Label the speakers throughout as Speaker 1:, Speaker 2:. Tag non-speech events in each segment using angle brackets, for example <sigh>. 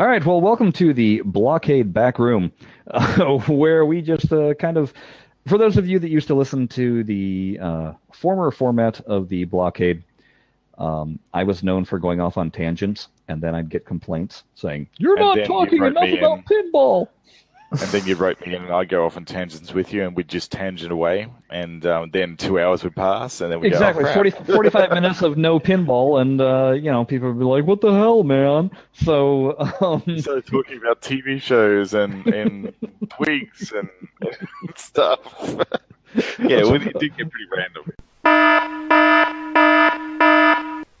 Speaker 1: All right, well, welcome to the Blockade Back Room, uh, <laughs> where we just uh, kind of, for those of you that used to listen to the uh, former format of the Blockade, um, I was known for going off on tangents, and then I'd get complaints saying, You're
Speaker 2: And
Speaker 1: not
Speaker 2: then you
Speaker 1: talking
Speaker 2: wrote
Speaker 1: enough
Speaker 2: me
Speaker 1: about pinball.
Speaker 2: And then you wrote me in, and I'd go off on tangents with you, and we'd just tangent away, and um, then two hours would pass, and then we
Speaker 1: Exactly,
Speaker 2: go, oh,
Speaker 1: 40,
Speaker 2: crap.
Speaker 1: 45 minutes of no pinball, and, uh, you know, people would be like, What the hell, man? So, um, <laughs>
Speaker 2: So talking about TV shows and and <laughs> twigs and, and stuff. <laughs> yeah, well, it did get pretty random.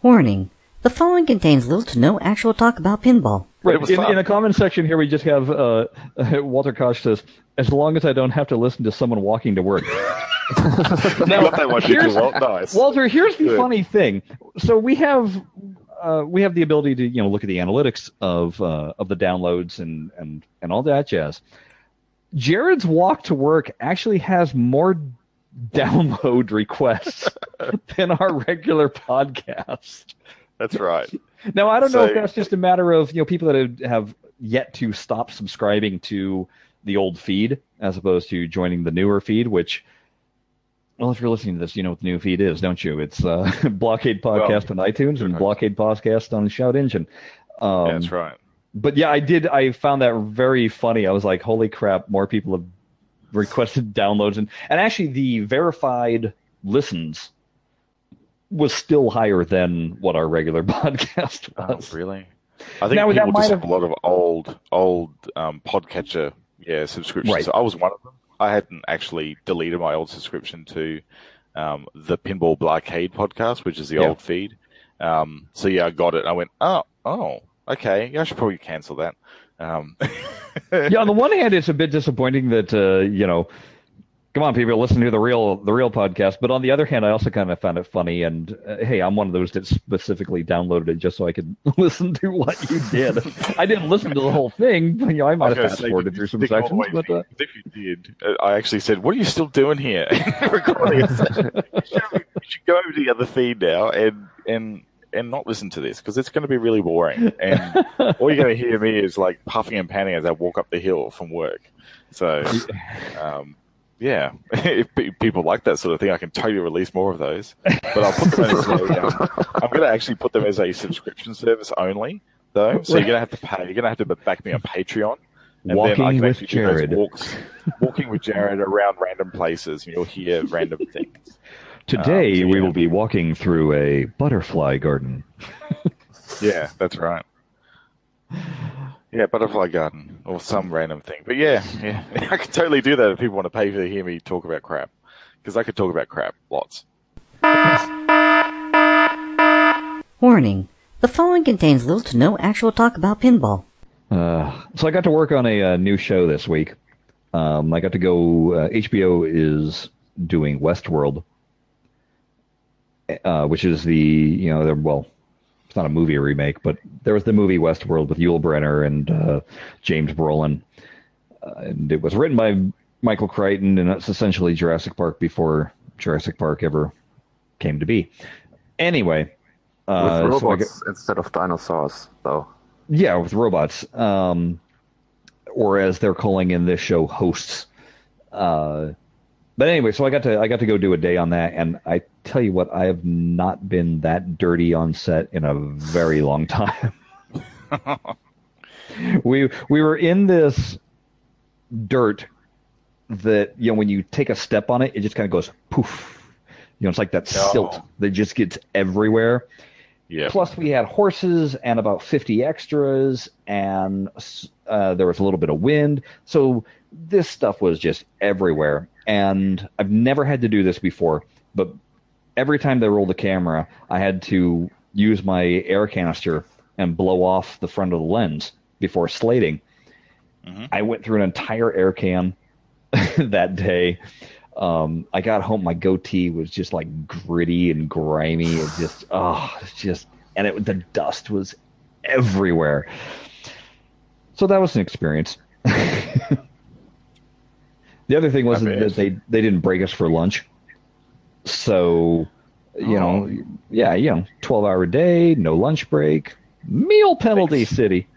Speaker 3: Warning. The following contains little to no actual talk about pinball.
Speaker 1: Right. In, in a comment section here, we just have uh, <laughs> Walter Koch says, "As long as I don't have to listen to someone walking to work." <laughs>
Speaker 2: Much
Speaker 1: here's-
Speaker 2: nice.
Speaker 1: Walter, here's the
Speaker 2: Good.
Speaker 1: funny thing. So we have uh, we have the ability to you know look at the analytics of uh, of the downloads and and and all that jazz. Jared's walk to work actually has more <laughs> download requests than our regular podcast.
Speaker 2: That's right.
Speaker 1: Now I don't know if that's just a matter of you know people that have, yet to stop subscribing to the old feed as opposed to joining the newer feed, which. Well, if you're listening to this, you know what the new feed is, don't you? It's uh, <laughs> Blockade Podcast on iTunes and. Blockade Podcast on Shout Engine. Um,
Speaker 2: Yeah, that's right.
Speaker 1: But yeah, I did. I found that very funny. I was like, "Holy crap!" More people have requested downloads, and and actually, the verified listens was still higher than what our regular <laughs> podcast
Speaker 2: Oh,
Speaker 1: was.
Speaker 2: really? I think
Speaker 1: Now,
Speaker 2: people just
Speaker 1: have-
Speaker 2: have a lot of old, old um, podcatcher, yeah, subscriptions.
Speaker 1: Right.
Speaker 2: So I was one of them. I hadn't actually deleted my old subscription to um, the Pinball Blockade podcast, which is the
Speaker 1: Yeah.
Speaker 2: old feed. Um, so yeah, I got it. I went, oh, oh, okay. Yeah, I should probably cancel that. Um, <laughs>
Speaker 1: yeah, on the one hand, it's a bit disappointing that uh, you know, come on, people, listen to the real the real podcast. But on the other hand, I also kind of found it funny. And uh, hey, I'm one of those that specifically downloaded it just so I could <laughs> listen to what you did. I didn't listen to the whole thing. but, You know, I might have fast forwarded through some
Speaker 2: stick all the
Speaker 1: sections, but uh,
Speaker 2: if you did, I actually said, "What are you still doing here?" <laughs> Recording. <laughs> you, should, you should go over to the other feed now and and and not listen to this because it's going to be really boring. And all you're going to hear me is like puffing and panting as I walk up the hill from work. So, um, yeah, <laughs> if people like that sort of thing, I can totally release more of those. But I'll put them as a, um, <laughs> I'm going to actually put them as a subscription service only, though. So you're going to have to pay. You're going to have to back me on Patreon. And then I
Speaker 1: Walking
Speaker 2: can
Speaker 1: with
Speaker 2: actually do those
Speaker 1: Jared.
Speaker 2: Walks, walking with Jared around random places, and you'll hear random things.
Speaker 1: today
Speaker 2: Um, so
Speaker 1: we will be walking through a butterfly garden.
Speaker 2: Yeah, that's right. Yeah, butterfly garden or some random thing. But yeah, yeah, <laughs> I could totally do that if people want to pay to hear me talk about crap, because I could talk about crap lots.
Speaker 3: Warning. The following contains little to no actual talk about pinball.
Speaker 1: Uh, so I got to work on a, uh new show this week. Um, I got to go. Uh, HBO is doing Westworld, uh, which is the you know they're well, it's not a movie remake, but there was the movie Westworld with Yul Brynner and uh, James Brolin, uh, and it was written by Michael Crichton, and it's essentially Jurassic Park before Jurassic Park ever came to be. Anyway, uh,
Speaker 4: With
Speaker 1: so I
Speaker 4: robots instead of dinosaurs, though.
Speaker 1: yeah, with robots, um, or as they're calling in this show, hosts. Uh, but anyway, so I got to I got to go do a day on that, and I tell you what, I have not been that dirty on set in a very long time. <laughs> we we were in this dirt that you know when you take a step on it, it just kind of goes poof. You know, it's like that
Speaker 2: Oh.
Speaker 1: silt that just gets everywhere.
Speaker 2: Yeah,
Speaker 1: Plus, we had horses and about 50 extras, and uh, there was a little bit of wind. So this stuff was just everywhere. And I've never had to do this before, but every time they rolled the camera, I had to use my air canister and blow off the front of the lens before slating.
Speaker 2: Mhm.
Speaker 1: I went through an entire air can <laughs> that day. Um, I got home, my goatee was just like gritty and grimy. It <sighs> just, oh, it's just, and it the dust was everywhere. So that was an experience. <laughs> the other thing was that they they didn't break us for lunch, so you
Speaker 2: Oh.
Speaker 1: know, yeah, you know, twelve hour day, no lunch break, meal penalty
Speaker 2: Thanks.
Speaker 1: city.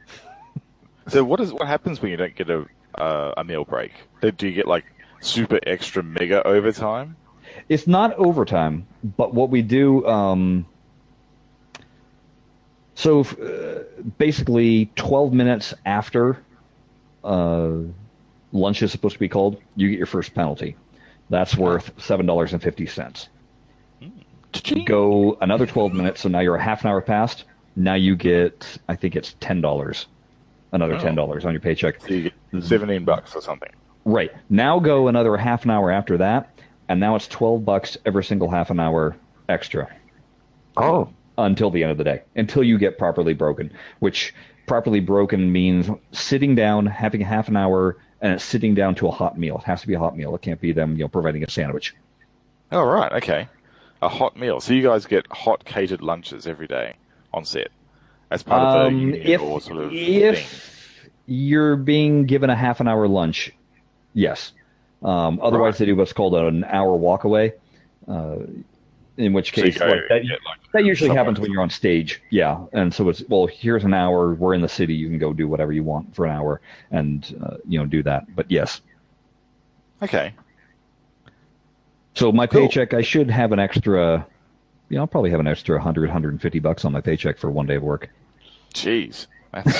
Speaker 2: So what is what happens when you don't get a uh, a meal break? Do you get like super extra mega overtime?
Speaker 1: It's not overtime, but what we do. Um, so uh, basically, 12 minutes after uh, lunch is supposed to be called, you get your first penalty. That's worth seven dollars and fifty cents. Hmm. Go another 12 minutes, so now you're a half an hour past. Now you get, I think it's ten dollars, another
Speaker 2: Oh.
Speaker 1: ten dollars on your paycheck.
Speaker 2: So you get seventeen bucks or something.
Speaker 1: Right. Now go another half an hour after that, and now it's 12 bucks every single half an hour extra
Speaker 4: Oh,
Speaker 1: until the end of the day, until you get properly broken, which properly broken means sitting down, having a half an hour, and it's sitting down to a hot meal. It has to be a hot meal. It can't be them, you know, providing a sandwich.
Speaker 2: Oh right, okay. A hot meal. So you guys get hot catered lunches every day on set as part of the
Speaker 1: Um, if
Speaker 2: or sort of thing.
Speaker 1: if you're being given a half an hour lunch, yes. Um, otherwise,
Speaker 2: Right.
Speaker 1: they do what's called an hour walk away. Uh, in which case,
Speaker 2: go
Speaker 1: like, that,
Speaker 2: like,
Speaker 1: That usually
Speaker 2: somewhere.
Speaker 1: happens when you're on stage, yeah. And so it's well, here's an hour. We're in the city. You can go do whatever you want for an hour, and uh, you know do that. But yes,
Speaker 2: Okay.
Speaker 1: so my
Speaker 2: Cool.
Speaker 1: paycheck, I should have an extra. You know, I'll probably have an extra 100, 150 bucks on my paycheck for one day of work.
Speaker 2: Jeez, that's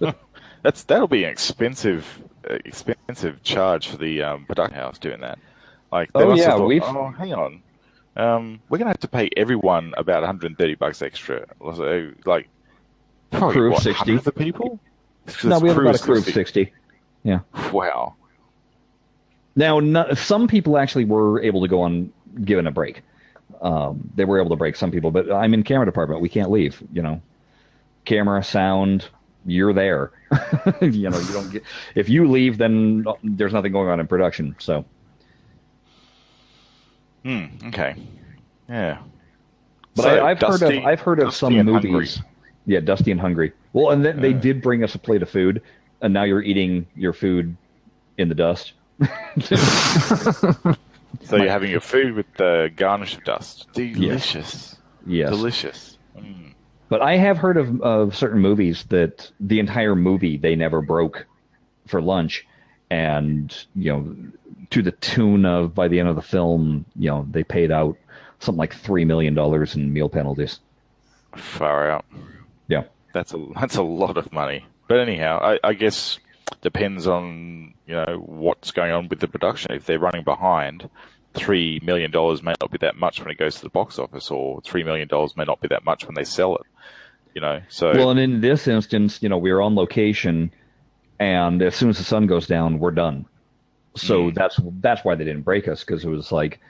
Speaker 2: <laughs> that's that'll be an expensive, expensive charge for the um, production house doing that. Like,
Speaker 1: Oh,
Speaker 2: have
Speaker 1: yeah, we've-
Speaker 2: oh, hang on, um, we're gonna have to pay everyone about 130 bucks extra. So, like, probably
Speaker 1: Crew of 60.
Speaker 2: hundreds of people.
Speaker 1: no, we have about a crew of
Speaker 2: 60.
Speaker 1: Yeah.
Speaker 2: Wow.
Speaker 1: Now, no, some people actually were able to go on given a break. Um, they were able to break some people, but I'm in camera department. We can't leave. You know, camera, sound, you're there. <laughs> you know, you don't get if you leave, then there's nothing going on in production. So
Speaker 2: Hmm. Okay. Yeah.
Speaker 1: But
Speaker 2: So,
Speaker 1: I, I've heard of I've heard of some movies.
Speaker 2: Hungry.
Speaker 1: Yeah, Dusty and Hungry. Well, and then they
Speaker 2: Yeah.
Speaker 1: did bring us a plate of food, and now you're eating your food in the dust. <laughs>
Speaker 2: So you're having your food with the garnish of dust. Delicious.
Speaker 1: yes,
Speaker 2: Delicious. Mm.
Speaker 1: but I have heard of of certain movies that the entire movie they never broke for lunch, and you know, to the tune of by the end of the film, you know, they paid out something like three million dollars in meal penalties.
Speaker 2: Far out.
Speaker 1: Yeah.
Speaker 2: That's a that's a lot of money. But anyhow, I, I guess depends on you know what's going on with the production. If they're running behind, three million dollars may not be that much when it goes to the box office, or three million dollars may not be that much when they sell it. You know, so
Speaker 1: Well, and in this instance, you know, we were on location, and as soon as the sun goes down, we're done. So
Speaker 2: Mm.
Speaker 1: that's that's why they didn't break us because it was like,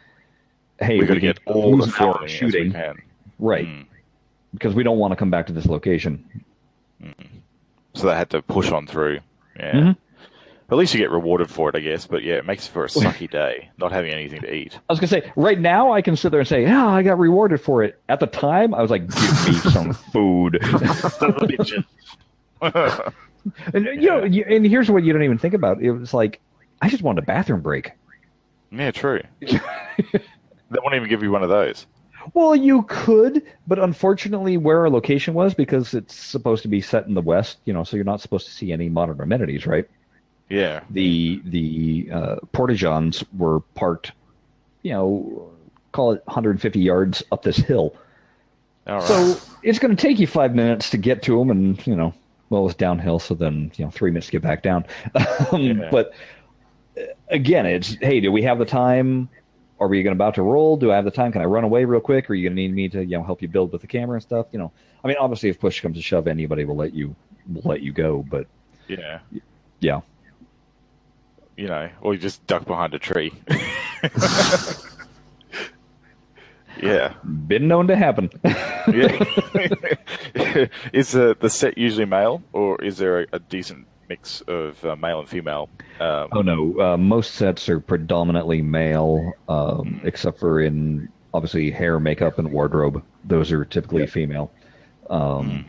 Speaker 1: hey,
Speaker 2: we got to
Speaker 1: can
Speaker 2: get all the
Speaker 1: lose an hour
Speaker 2: filming as we
Speaker 1: shooting, right?
Speaker 2: Mm.
Speaker 1: Because we don't want to come back to this location.
Speaker 2: So they had to push on through. Yeah.
Speaker 1: Mhm.
Speaker 2: At least you get rewarded for it, I guess. But yeah, it makes for a sucky day not having anything to eat.
Speaker 1: I was gonna say, right now I can sit there and say, yeah, I got rewarded for it. At the time, I was like, give me <laughs> some food. <laughs> <laughs> and you know, you, and here's what you don't even think about. It was like, I just wanted a bathroom break.
Speaker 2: yeah, true. <laughs> they won't even give you one of those.
Speaker 1: Well, you could, but unfortunately, where our location was, because it's supposed to be set in the west, you know, so you're not supposed to see any modern amenities, right?
Speaker 2: Yeah.
Speaker 1: The the uh, porta-johns were parked, you know, call it 150 yards up this hill.
Speaker 2: All right.
Speaker 1: So it's going to take you five minutes to get to them, and you know, well, it's downhill, so then you know, three minutes to get back down. <laughs> um,
Speaker 2: Yeah.
Speaker 1: But uh, again, it's hey, do we have the time? Are we going about to roll? Do I have the time? Can I run away real quick? Or are you going to need me to you know help you build with the camera and stuff? You know, I mean, obviously, if push comes to shove, anybody will let you will let you go. But
Speaker 2: yeah.
Speaker 1: yeah,
Speaker 2: You know, or you just duck behind a tree. <laughs> <laughs> yeah.
Speaker 1: been known to happen. <laughs>
Speaker 2: Yeah. <laughs> is uh, the set usually male, or is there a, a decent mix of uh, male and female? Um,
Speaker 1: Oh no, uh, most sets are predominantly male, um, except for in obviously hair, makeup, and wardrobe. Those are typically female. Um,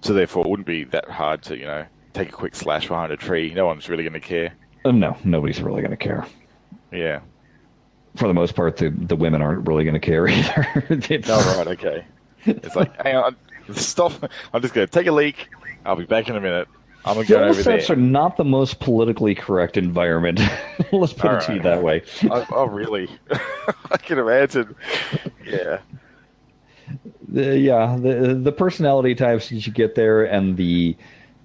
Speaker 2: So therefore, it wouldn't be that hard to, you know, take a quick slash behind a tree. No one's really going to care.
Speaker 1: uh, no, nobody's really going to care.
Speaker 2: Yeah.
Speaker 1: For the most part, the the women aren't really going to care <laughs> either. It's-
Speaker 2: Oh, right, okay. It's like, hang on, stop. I'm just going to take a leak. I'll be back in a minute. I'm gonna go
Speaker 1: Film
Speaker 2: over there.
Speaker 1: are not the most politically correct environment. <laughs> Let's put
Speaker 2: All
Speaker 1: it to you that way. <laughs>
Speaker 2: oh, oh, really? I can imagine. Yeah.
Speaker 1: The, yeah, the the personality types that you get there, and the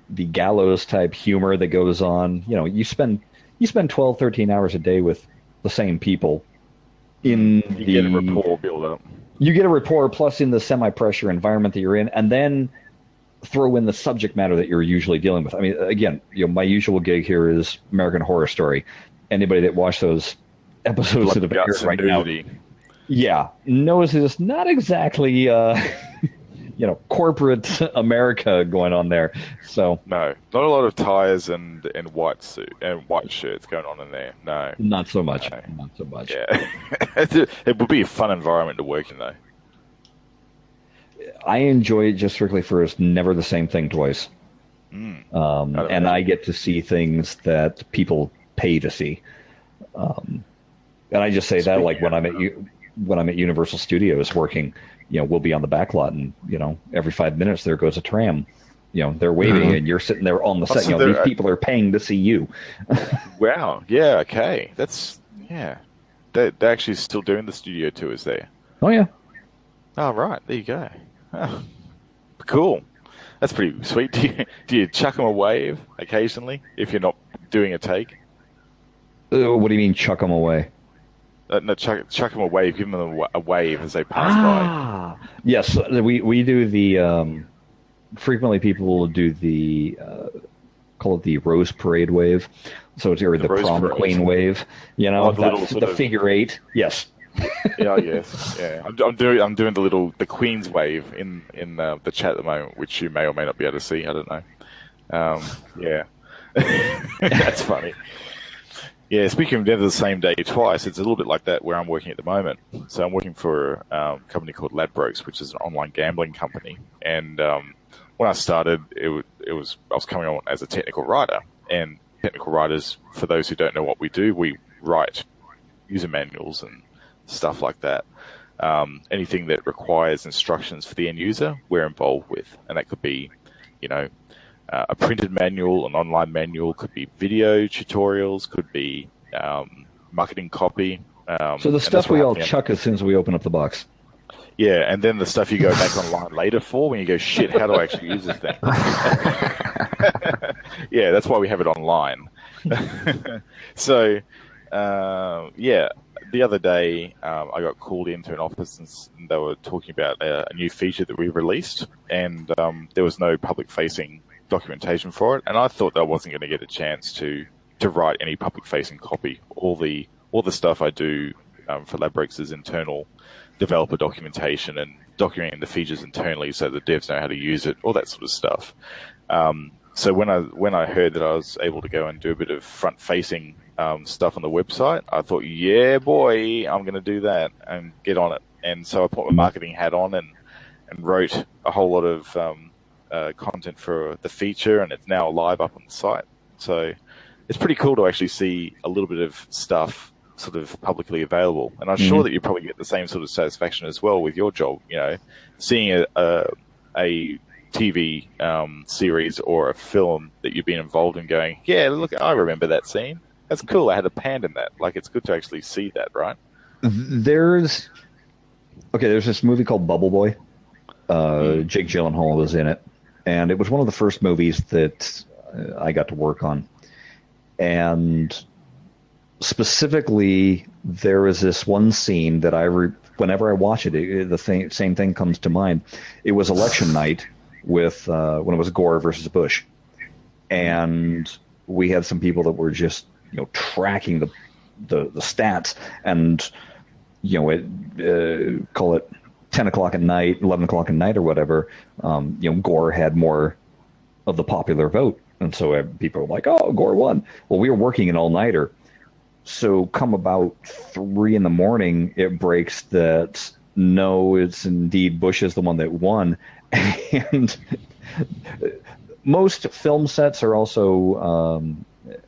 Speaker 1: the gallows type humor that goes on. You know, you spend you spend 12, 13 hours a day with the same people. In
Speaker 2: You
Speaker 1: the
Speaker 2: get a rapport build up.
Speaker 1: you get a rapport plus in the semi pressure environment that you're in, and then throw in the subject matter that you're usually dealing with. I mean, again, you know, my usual gig here is American Horror Story. Anybody that watched those episodes that have aired
Speaker 2: Guts and
Speaker 1: right now, yeah, knows it's not exactly uh, <laughs> you know corporate <laughs> America going on there. So
Speaker 2: No, not a lot of ties and and white suit and white shirts going on in there. No.
Speaker 1: not so much,
Speaker 2: No.
Speaker 1: not so much.
Speaker 2: Yeah. <laughs> it would be a fun environment to work in though.
Speaker 1: I enjoy it just strictly for it's never the same thing twice.
Speaker 2: Mm.
Speaker 1: um,
Speaker 2: I
Speaker 1: and
Speaker 2: know.
Speaker 1: I get to see things that people pay to see. Um, and I just say that like when I'm at U- when I'm at Universal Studios working, you know, we'll be on the back lot, and you know, every five minutes there goes a tram. You know, they're waving,
Speaker 4: Mhm.
Speaker 1: and you're sitting there on the set. You know, these people are paying to see you. <laughs>
Speaker 2: Wow. Yeah. Okay. That's yeah. They they're actually still doing the studio tours there.
Speaker 1: Oh yeah,
Speaker 2: Oh right. There you go. Oh, cool. That's pretty sweet. <laughs> Do you, do you chuck them a wave occasionally if you're not doing a take?
Speaker 1: uh, what do you mean chuck them away?
Speaker 2: Uh, no, chuck, chuck them a wave. Give them a, a wave as they pass
Speaker 1: Ah, yes, we we do the. Um, frequently, people will do the uh, call it the Rose Parade wave. So it's or the,
Speaker 2: The
Speaker 1: prom
Speaker 2: Parade.
Speaker 1: queen wave. You know,
Speaker 2: Oh, the sort
Speaker 1: the
Speaker 2: of-
Speaker 1: figure eight. Yes.
Speaker 2: by. Yeah. Yes. Yeah. I'm, I'm doing. I'm doing the little the Queen's wave in in uh, the chat at the moment, which you may or may not be able to see. I don't know. Um, yeah. <laughs> That's funny. Yeah, speaking of never the same day twice, it's a little bit like that where I'm working at the moment. So I'm working for um, a company called Ladbrokes, which is an online gambling company. And um, when I started, it, it was I was coming on as a technical writer. And technical writers, for those who don't know what we do, we write user manuals and stuff like that. Um, anything that requires instructions for the end user, we're involved with, and that could be, you know, uh, a printed manual, an online manual, could be video tutorials, could be um, marketing copy. Um,
Speaker 1: So the stuff we all chuck as soon as we open up the box.
Speaker 2: Yeah, and then the stuff you go back online later for when you go, shit, how do I actually use this thing? <laughs> yeah, that's why we have it online. <laughs> so, um, yeah, the other day um, I got called into an office and they were talking about a, a new feature that we released, and um, there was no public-facing documentation for it, and I thought that I wasn't going to get a chance to to write any public-facing copy. All the all the stuff I do um, for Ladbrokes is internal developer documentation and documenting the features internally so the devs know how to use it, all that sort of stuff. Um, so when I when I heard that I was able to go and do a bit of front facing um, stuff on the website, I thought, yeah, boy, I'm going to do that and get on it. And so I put my marketing hat on and and wrote a whole lot of um, uh, content for the feature, and it's now live up on the site. So it's pretty cool to actually see a little bit of stuff sort of publicly available. And I'm sure
Speaker 1: Mhm.
Speaker 2: that you probably get the same sort of satisfaction as well with your job. You know, seeing a a, a TV um, series or a film that you've been involved in, going, yeah, look, I remember that scene. That's cool. I had a pan in that. Like, it's good to actually see that, right?
Speaker 1: There's okay. There's this movie called Bubble Boy. Uh,
Speaker 2: Hmm.
Speaker 1: Jake Gyllenhaal was in it, and it was one of the first movies that uh, I got to work on. And specifically, there is this one scene that I, re- whenever I watch it, it the thing, same thing comes to mind. It was election <sighs> night with uh, when it was Gore versus Bush, and we had some people that were just you know tracking the the, the stats and you know it uh, call it 10 o'clock at night 11 o'clock at night or whatever um, you know gore had more of the popular vote and so uh, people were like oh gore won well we were working an all-nighter so come about three in the morning it breaks that no it's indeed bush is the one that won <laughs> and most film sets are also um,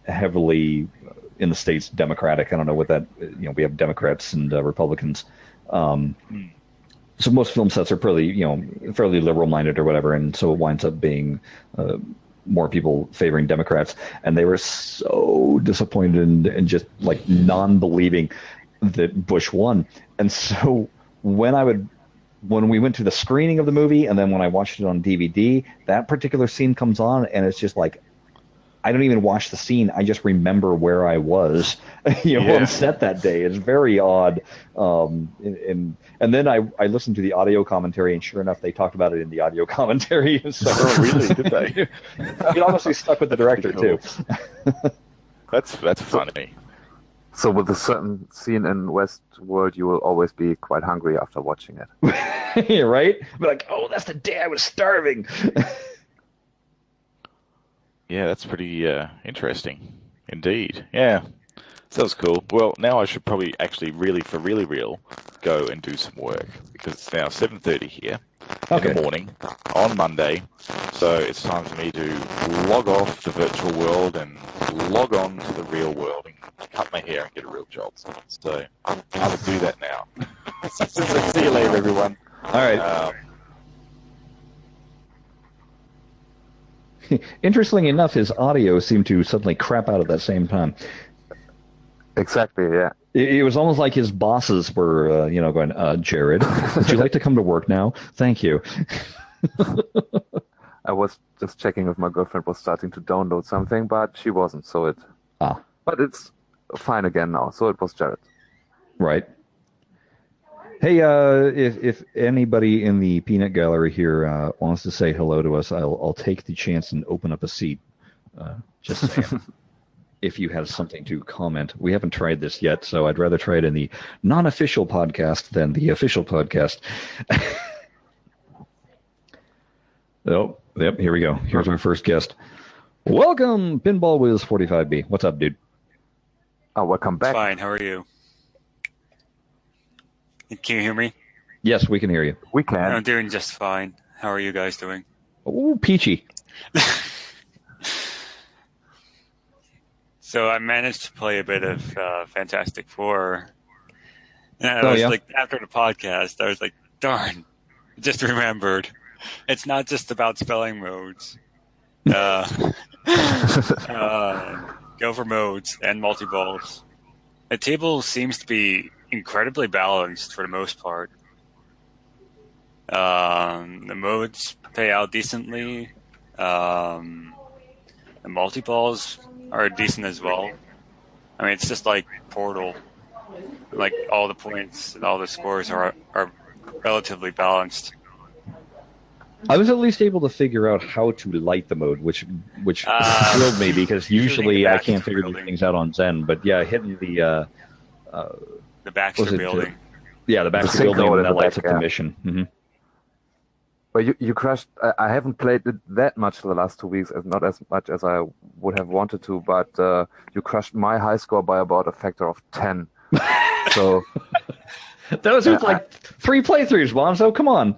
Speaker 1: heavily in the states Democratic. I don't know what that you know. We have Democrats and uh, Republicans. Um,
Speaker 2: Hmm.
Speaker 1: So most film sets are fairly you know fairly liberal minded or whatever, and so it winds up being uh, more people favoring Democrats, and they were so disappointed and, and just like non-believing that Bush won. And so when I would when we went to the screening of the movie and then when I watched it on DVD, that particular scene comes on and it's just like I don't even watch the scene. I just remember where I was, <laughs> you know,
Speaker 2: Yeah.
Speaker 1: on set that day. It's very odd. Um, and, and and then I I listened to the audio commentary, and sure enough, they talked about it in the audio <laughs> commentary. So
Speaker 2: Oh, really? Did they? <laughs>
Speaker 1: it honestly stuck with the director too.
Speaker 2: That's that's funny.
Speaker 4: So with a certain scene in Westworld, you will always be quite hungry after watching it.
Speaker 1: right? But like, oh, that's the day I was starving.
Speaker 2: Yeah, that's pretty uh, interesting, indeed. Yeah, sounds cool. Well, now I should probably actually, really, for really real, go and do some work because it's now seven thirty here in the morning on Monday. So it's time for me to log off the virtual world and log on to the real world and cut my hair and get a real job. So I will do that now. <laughs> See you later, everyone.
Speaker 1: All right.
Speaker 2: Um, <laughs>
Speaker 1: Interestingly enough, his audio seemed to suddenly crap out at that same time.
Speaker 4: Exactly, yeah.
Speaker 1: It, it was almost like his bosses were, uh, you know, going, uh, Jared, would you like to come to work now? Thank you. <laughs>
Speaker 4: I was just checking if my girlfriend was starting to download something, but she wasn't, so it.
Speaker 1: Ah.
Speaker 4: But it's fine again now, so it was Jared.
Speaker 1: Right. Hey, uh, if if anybody in the peanut gallery here uh, wants to say hello to us, I'll I'll take the chance and open up a seat. Uh, just saying. <laughs> if you have something to comment, we haven't tried this yet, so I'd rather try it in the non-official podcast than the official podcast. <laughs> oh, yep. Here we go. Here's our first guest. Welcome, Pinball Wiz 45B. What's up, dude?
Speaker 4: Oh, welcome back.
Speaker 5: Fine. How are you? Can you hear me?
Speaker 1: Yes, we can hear you.
Speaker 4: We can.
Speaker 5: I'm doing just fine. How are you guys doing?
Speaker 1: Oh, peachy. <laughs>
Speaker 5: So I managed to play a bit of uh, Fantastic Four. And I
Speaker 1: Oh,
Speaker 5: was
Speaker 1: yeah?
Speaker 5: like, after the podcast, I was like, darn, just remembered. It's not just about spelling modes. Uh, <laughs> uh, go for modes and multi balls. The table seems to be incredibly balanced for the most part. Um, the modes pay out decently. Um, the multi balls are decent as well. I mean, it's just like Portal. Like all the points and all the scores are are relatively balanced.
Speaker 1: I was at least able to figure out how to light the mode, which which
Speaker 5: Ah.
Speaker 1: thrilled me because <laughs>
Speaker 5: Usually
Speaker 1: I can't figure these things out on Zen. But yeah, hitting the uh,
Speaker 5: The Baxter
Speaker 1: Was it, uh,
Speaker 5: building.
Speaker 1: yeah the back the building and that
Speaker 4: the
Speaker 1: lights
Speaker 4: back,
Speaker 1: up the
Speaker 4: yeah.
Speaker 1: mission. hmm
Speaker 4: Well, you, you crashed. I, I haven't played it that much the last two weeks, as not as much as I would have wanted to, but uh, you crushed my high score by about a factor of 10. <laughs> so,
Speaker 1: Those
Speaker 4: Yeah,
Speaker 1: was like three playthroughs, Bonzo. Come on.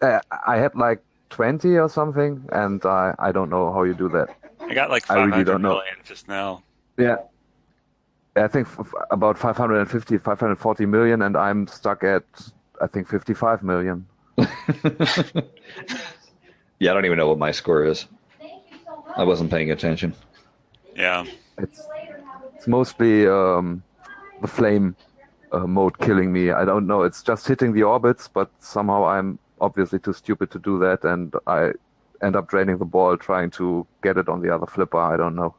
Speaker 4: uh, I had like 20 or something, and I, I don't know how you do that.
Speaker 5: I got like
Speaker 4: I really don't know.
Speaker 5: million just now.
Speaker 4: Yeah. I think f- f- about 550, 540 million, and I'm stuck at, I think, 55 million. <laughs>
Speaker 1: Yeah, I don't even know what my score is. I wasn't paying attention.
Speaker 5: Yeah.
Speaker 4: It's, it's mostly um, the flame uh, mode killing me. I don't know. It's just hitting the orbits, but somehow I'm obviously too stupid to do that, and I end up draining the ball trying to get it on the other flipper. I don't know.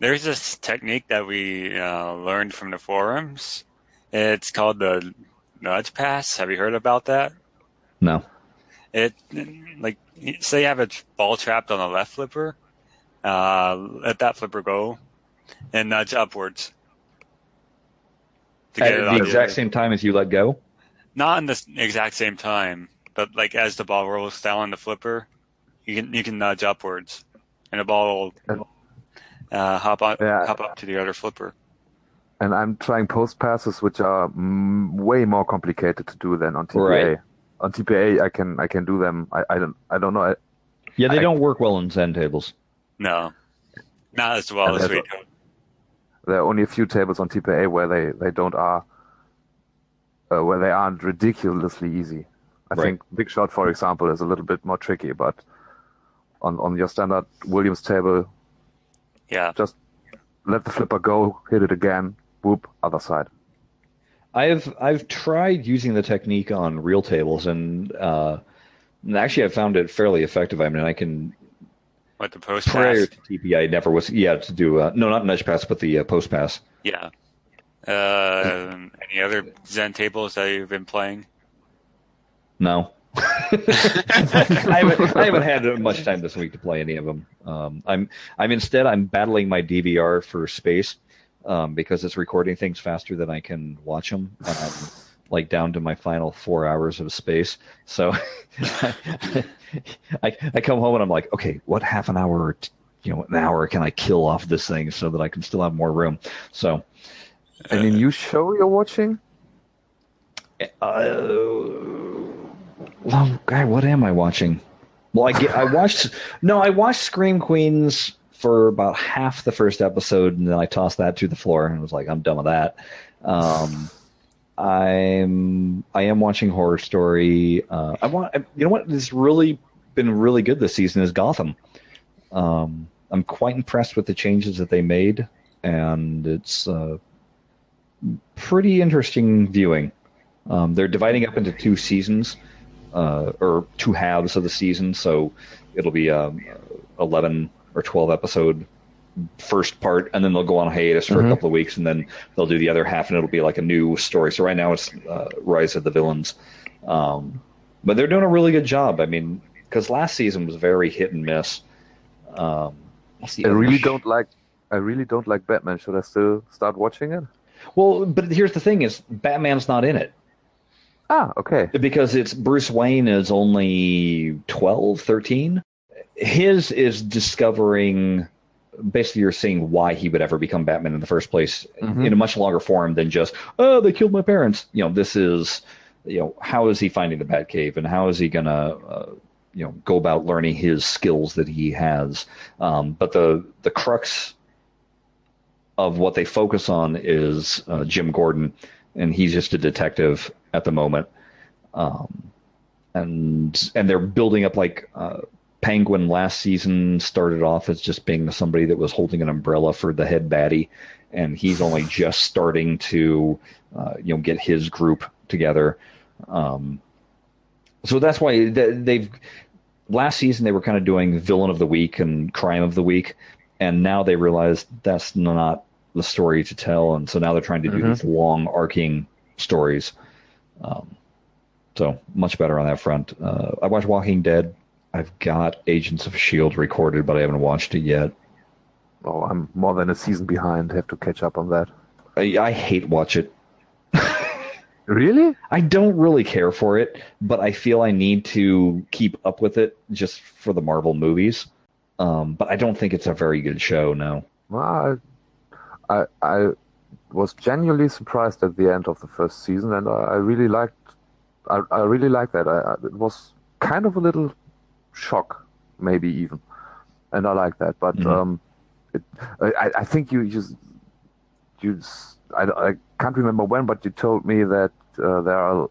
Speaker 5: There's this technique that we uh, learned from the forums. It's called the nudge pass. Have you heard about that?
Speaker 1: No.
Speaker 5: It like say you have a ball trapped on the left flipper, uh, let that flipper go, and nudge upwards.
Speaker 1: At the exact same time as you let go.
Speaker 5: Not in the exact same time, but like as the ball rolls down on the flipper, you can you can nudge upwards, and the ball will uh, hop on
Speaker 4: Yeah.
Speaker 5: hop up to the other flipper.
Speaker 4: And I'm trying post passes, which are mm, way more complicated to do than on TPA.
Speaker 1: Right.
Speaker 4: On TPA, I can I can do them. I, I don't I don't know. I,
Speaker 1: Yeah, they
Speaker 4: I-
Speaker 1: don't work well on Zen tables.
Speaker 5: No, not as well
Speaker 4: And
Speaker 5: as we
Speaker 4: what-
Speaker 5: do.
Speaker 4: there are only a few tables on TPA where they, they don't are uh, where they aren't ridiculously easy. I
Speaker 1: Right.
Speaker 4: think Big Shot, for example, is a little bit more tricky, but on on your standard Williams table.
Speaker 5: Yeah.
Speaker 4: Just let the flipper go, hit it again, whoop, other side.
Speaker 1: I've I've tried using the technique on real tables, and, uh, actually I've found it fairly effective. I mean, I can
Speaker 5: What the post
Speaker 1: prior
Speaker 5: pass?
Speaker 1: to TP, I never was yeah to do uh, no not nudge pass, but the uh, post pass.
Speaker 5: Yeah. Uh, any other Zen tables that you've been playing?
Speaker 1: No. I, haven't, I haven't had much time this week to play any of them. Um, I'm I'm instead I'm battling my DVR for space um, because it's recording things faster than I can watch them. Um, like down to my final four hours of space. So <laughs> I I come home and I'm like, okay, what half an hour, you know, an hour can I kill off this thing so that I can still have more room? So
Speaker 4: Any new show you're watching?
Speaker 1: Uh, well, God, what am I watching? Well, I get, I watched no, I watched Scream Queens for about half the first episode, and then I tossed that to the floor and was like, I'm done with that. Um, I'm I am watching Horror Story. Uh, I want you know what has really been really good this season is Gotham. Um, I'm quite impressed with the changes that they made, and it's uh, pretty interesting viewing. Um, they're dividing up into two seasons, uh, or two halves of the season. So it'll be um, 11 or 12 episode first part, and then they'll go on hiatus for
Speaker 4: Mhm.
Speaker 1: a couple of weeks, and then they'll do the other half, and it'll be like a new story. So right now it's uh, Rise of the Villains. Um, but they're doing a really good job. I mean, because last season was very hit and miss. Um,
Speaker 4: I really
Speaker 1: sh-
Speaker 4: don't like. I really don't like Batman. Should I still start watching it?
Speaker 1: Well, but here's the thing: is Batman's not in it.
Speaker 4: Ah, okay.
Speaker 1: because it's Bruce Wayne is only 12, 13. His is discovering basically you're seeing why he would ever become Batman in the first place
Speaker 4: Mhm.
Speaker 1: in a much longer form than just oh they killed my parents. You know this is you know how is he finding the Batcave and how is he gonna uh, you know go about learning his skills that he has. Um, but the the crux of what they focus on is uh, Jim Gordon, and he's just a detective at the moment. Um, and and they're building up like uh, Penguin last season started off as just being somebody that was holding an umbrella for the head baddie, and he's only just starting to uh, you know get his group together. Um, so that's why they- they've last season they were kind of doing villain of the week and crime of the week, and now they realize that's not the story to tell, and so now they're trying to do
Speaker 4: Mhm.
Speaker 1: these long arcing stories. Um, so much better on that front. Uh, I watched Walking Dead. I've got Agents of Shield recorded, but I haven't watched it yet.
Speaker 4: Oh, I'm more than a season behind. Have to catch up on that.
Speaker 1: I, I hate watch it. <laughs>
Speaker 4: Really?
Speaker 1: I don't really care for it, but I feel I need to keep up with it just for the Marvel movies. Um, but I don't think it's a very good show. No.
Speaker 4: Well, I, I, I was genuinely surprised at the end of the first season, and I, I really liked. I, I really liked that. I, it was kind of a little shock, maybe even, and I like that. But
Speaker 1: Mhm.
Speaker 4: um, it, I, I think you just you. s- I, I can't remember when, but you told me that uh, there are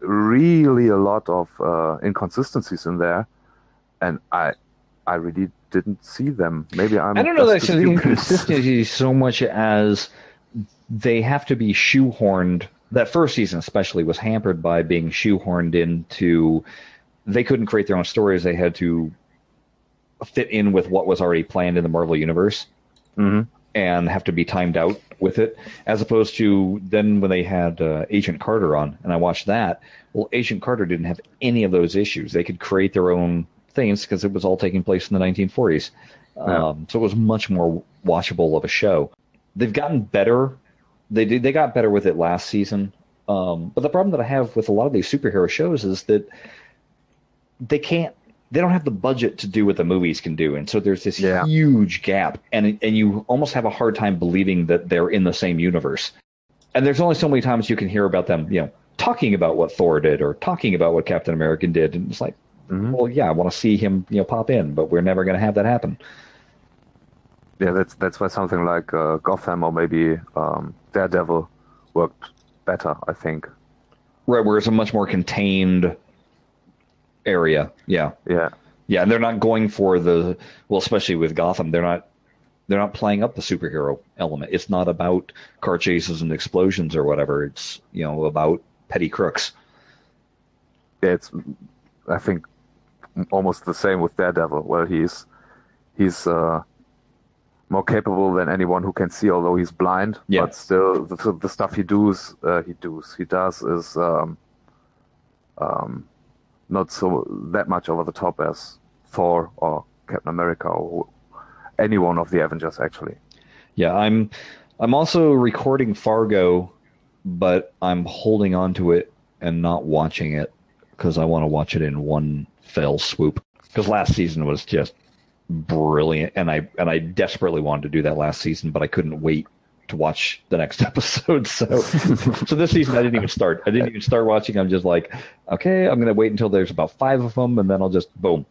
Speaker 4: really a lot of uh, inconsistencies in there, and I, I really didn't see them. Maybe I'm.
Speaker 1: I don't know that
Speaker 4: just
Speaker 1: it's
Speaker 4: too
Speaker 1: inconsistency so much as they have to be shoehorned. That first season, especially, was hampered by being shoehorned into. They couldn't create their own stories. They had to fit in with what was already planned in the Marvel universe
Speaker 4: Mhm.
Speaker 1: and have to be timed out with it, as opposed to then when they had uh, Agent Carter on, and I watched that. Well, Agent Carter didn't have any of those issues. They could create their own things because it was all taking place in the 1940s.
Speaker 4: Yeah.
Speaker 1: Um, so it was much more watchable of a show. They've gotten better. They did. They got better with it last season. Um, but the problem that I have with a lot of these superhero shows is that they can't. They don't have the budget to do what the movies can do, and so there's this
Speaker 4: Yeah.
Speaker 1: huge gap, and and you almost have a hard time believing that they're in the same universe. And there's only so many times you can hear about them, you know, talking about what Thor did or talking about what Captain America did, and it's like,
Speaker 4: Mhm.
Speaker 1: well, yeah, I want to see him, you know, pop in, but we're never going to have that happen.
Speaker 4: Yeah, that's that's why something like uh, Gotham or maybe um, Daredevil worked better. I think.
Speaker 1: Right, where it's a much more contained area. Yeah.
Speaker 4: Yeah,
Speaker 1: Yeah, and they're not going for the well, especially with Gotham, they're not they're not playing up the superhero element. It's not about car chases and explosions or whatever. It's you know about petty crooks.
Speaker 4: Yeah, it's I think almost the same with Daredevil, where he's he's uh, more capable than anyone who can see, although he's blind.
Speaker 1: Yeah.
Speaker 4: But still, the, the stuff he does, uh, he does, he does is um, um, not so that much over the top as Thor or Captain America or any one of the Avengers, actually.
Speaker 1: Yeah, I'm I'm also recording Fargo, but I'm holding on to it and not watching it because I want to watch it in one fell swoop. Because last season was just brilliant, and I and I desperately wanted to do that last season, but I couldn't wait to watch the next <laughs> episode. So so this season I didn't even start. I didn't even start watching. I'm just like, okay, I'm gonna wait until there's about five of them, and then I'll just boom,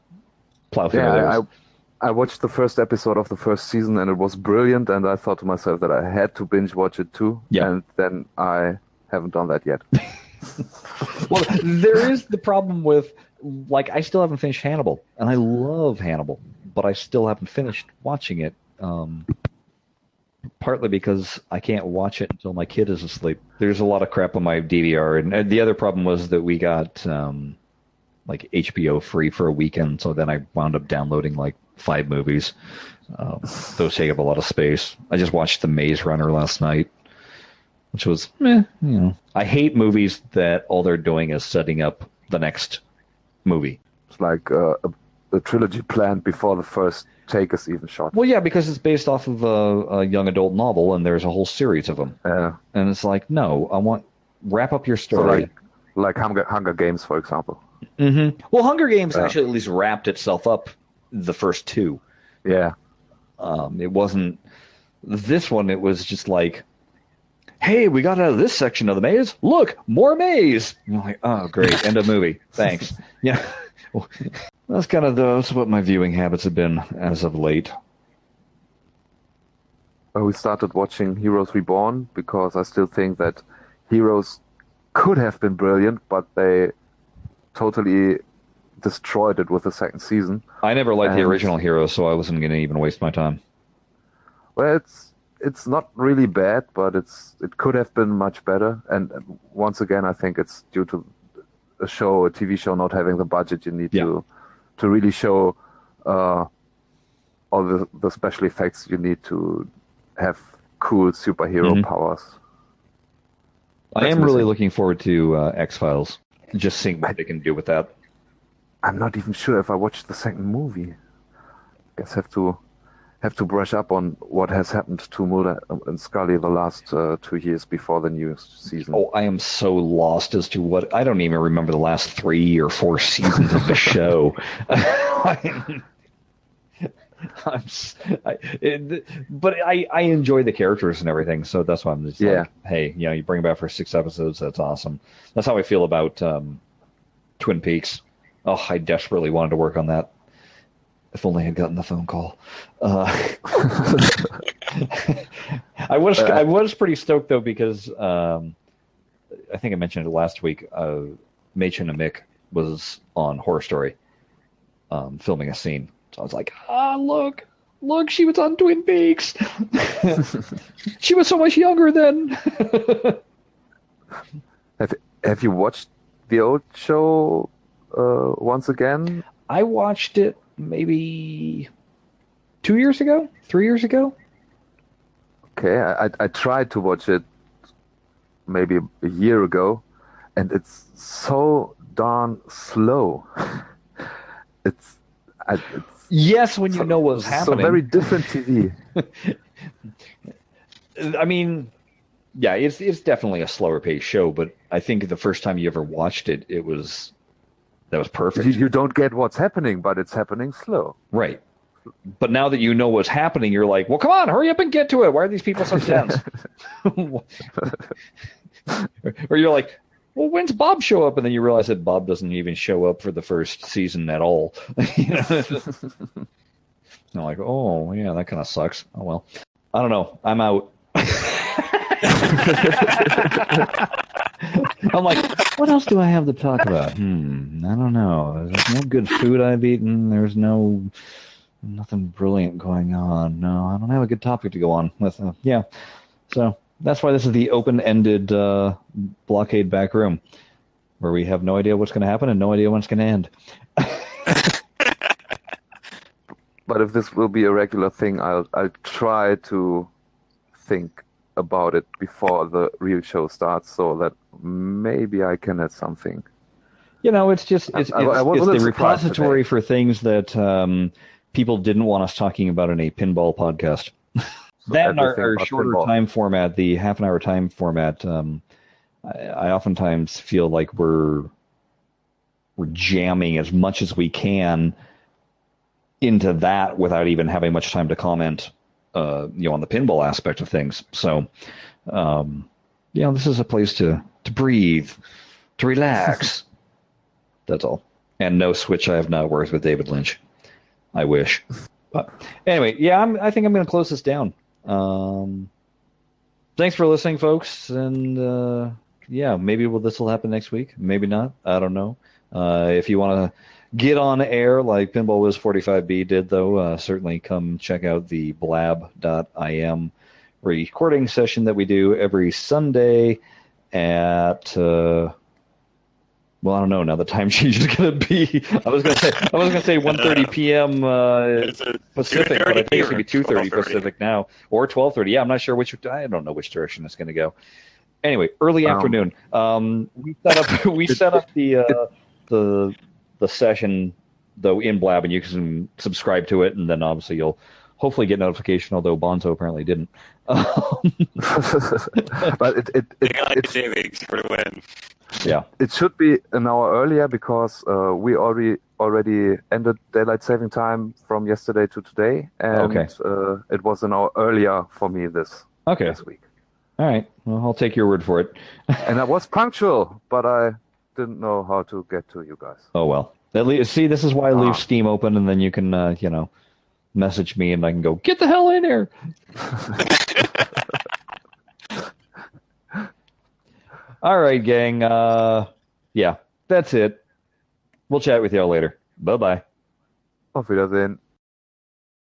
Speaker 1: plow through
Speaker 4: Yeah. I, I watched the first episode of the first season and it was brilliant, and I thought to myself that I had to binge watch it too.
Speaker 1: Yeah.
Speaker 4: And then I haven't done that yet. <laughs> <laughs>
Speaker 1: well, there is the problem with like I still haven't finished Hannibal, and I love Hannibal, but I still haven't finished watching it. Um, partly because I can't watch it until my kid is asleep. There's a lot of crap on my DVR, and, the other problem was that we got um, like HBO free for a weekend, so then I wound up downloading like five movies. Um, those take up a lot of space. I just watched The Maze Runner last night, which was, meh, you know. I hate movies that all they're doing is setting up the next movie.
Speaker 4: It's like uh, a trilogy planned before the first take is even shot.
Speaker 1: Well, yeah, because it's based off of a, a young adult novel, and there's a whole series of them.
Speaker 4: Yeah.
Speaker 1: And it's like, no, I want wrap up your
Speaker 4: So
Speaker 1: story.
Speaker 4: like, like Hunger, Hunger Games, for example.
Speaker 1: mm-hmm. Well, Hunger Games
Speaker 4: Yeah.
Speaker 1: actually at least wrapped itself up the first two.
Speaker 4: Yeah.
Speaker 1: Um, it wasn't this one. It was just like, hey, we got out of this section of the maze. Look, more maze. I'm like, oh, great, end of movie. Thanks. <laughs> yeah, that's kind of the, that's what my viewing habits have been as of late.
Speaker 4: Uh, we started watching Heroes Reborn because I still think that Heroes could have been brilliant, but they totally destroyed it with the second season.
Speaker 1: I never liked the original Heroes, so I wasn't going to even waste my time.
Speaker 4: Well, it's it's not really bad, but it's it could have been much better. And once again, I think it's due to a show, a TV show, not having the budget you need
Speaker 1: Yeah.
Speaker 4: to to really show uh, all the the special effects you need to have cool superhero
Speaker 1: Mhm.
Speaker 4: powers.
Speaker 1: I am really
Speaker 4: missing.
Speaker 1: looking forward to uh, X Files. Just seeing what they can do with that.
Speaker 4: I'm not even sure if I watched the second movie. Guess I have to have to brush up on what has happened to Mulder and Scully the last uh, two years before the new season.
Speaker 1: Oh, I am so lost as to what I don't even remember the last three or four seasons of the <laughs> show. <laughs> I'm, I'm I, it, but I, I enjoy the characters and everything, so that's why I'm just
Speaker 4: Yeah.
Speaker 1: like, hey, you know, you bring it back for six episodes, that's awesome. That's how I feel about um, Twin Peaks. Oh, I desperately wanted to work on that. If only I had gotten the phone call. Uh, <laughs> I was I was pretty stoked though because um, I think I mentioned it last week. Uh, Mädchen Amick was on Horror Story, um, filming a scene. So I was like, ah, look, look, she was on Twin Peaks. <laughs> she was so much younger then. <laughs>
Speaker 4: Have Have you watched the old show uh, once again?
Speaker 1: I watched it maybe two years ago, three years ago.
Speaker 4: Okay, I I, tried to watch it maybe a year ago, and it's so darn slow. <laughs> it's I, it's
Speaker 1: Yes, when you know what's happening.
Speaker 4: so very different TV. <laughs>
Speaker 1: I mean, yeah, it's it's definitely a slower paced show, but I think the first time you ever watched it, it was that was perfect.
Speaker 4: you, you don't get what's happening, but it's happening slow.
Speaker 1: Right. But now that you know what's happening, you're like, well, come on, hurry up and get to it. Why are these people so tense? <laughs> or you're like, well, when's Bob show up? And then you realize that Bob doesn't even show up for the first season at all. you <laughs> know? I'm like, oh, yeah, that kind of sucks. Oh, well. I don't know. I'm out. <laughs> I'm like, what else do I have to talk about? Hmm, I don't know. There's no good food I've eaten. There's no nothing brilliant going on. No, I don't have a good topic to go on with. Uh, yeah, so that's why this is the open-ended uh, blockade back room, where we have no idea what's going to happen and no idea when it's going to end. <laughs>
Speaker 4: But if this will be a regular thing, I'll I'll try to think about it before the real show starts, so that maybe I can add something.
Speaker 1: You know, it's just it's,
Speaker 4: I- I
Speaker 1: it's, it's the repository
Speaker 4: today.
Speaker 1: for things that um, people didn't want us talking about in a pinball podcast. that and our, our shorter
Speaker 4: pinball.
Speaker 1: time format, the half an hour time format. Um, I, I oftentimes feel like we're we're jamming as much as we can into that without even having much time to comment, uh, you know, on the pinball aspect of things. So, um, you know, this is a place to to breathe, to relax. <laughs> That's all. And no switch I have not worked with David Lynch. I wish. But anyway, yeah, I'm, I think I'm going to close this down. Um, thanks for listening, folks. And uh, yeah, maybe will this will happen next week. Maybe not. I don't know. Uh, if you want to get on air like Pinball Wiz 45B did, though, uh, certainly come check out the blab.im recording session that we do every Sunday at. Uh, well, I don't know. Now the time <laughs> change is going to be. I was going to say. I was going to say <laughs> 1:30 p.m. Uh,
Speaker 5: It's
Speaker 1: Pacific, but I think it's going to be 2:30
Speaker 5: 2:30
Speaker 1: Pacific now, or 12:30. Yeah, I'm not sure which. I don't know which direction it's going to go. Anyway, early
Speaker 4: Um,
Speaker 1: afternoon. Um, we set up. <laughs> We set up the uh, the the session though in Blab, and you can subscribe to it, and then obviously you'll hopefully get notification. Although Bonzo apparently didn't. Um, <laughs>
Speaker 4: but it it it,
Speaker 5: Daylight
Speaker 4: it,
Speaker 5: savings for the win.
Speaker 1: yeah.
Speaker 4: it should be an hour earlier because uh, we already already ended daylight saving time from yesterday to today, and
Speaker 1: Okay.
Speaker 4: uh, it was an hour earlier for me this
Speaker 1: Okay.
Speaker 4: this week.
Speaker 1: All right. Well, I'll take your word for it.
Speaker 4: And I was punctual, but I didn't know how to get to you guys.
Speaker 1: Oh well. At least, see, this is why I leave
Speaker 4: Ah.
Speaker 1: Steam open, and then you can, uh, you know, message me, and I can go get the hell in here. <laughs> All right, gang. Uh, yeah, that's it. We'll chat with y'all later. Bye bye.
Speaker 4: Auf Wiedersehen.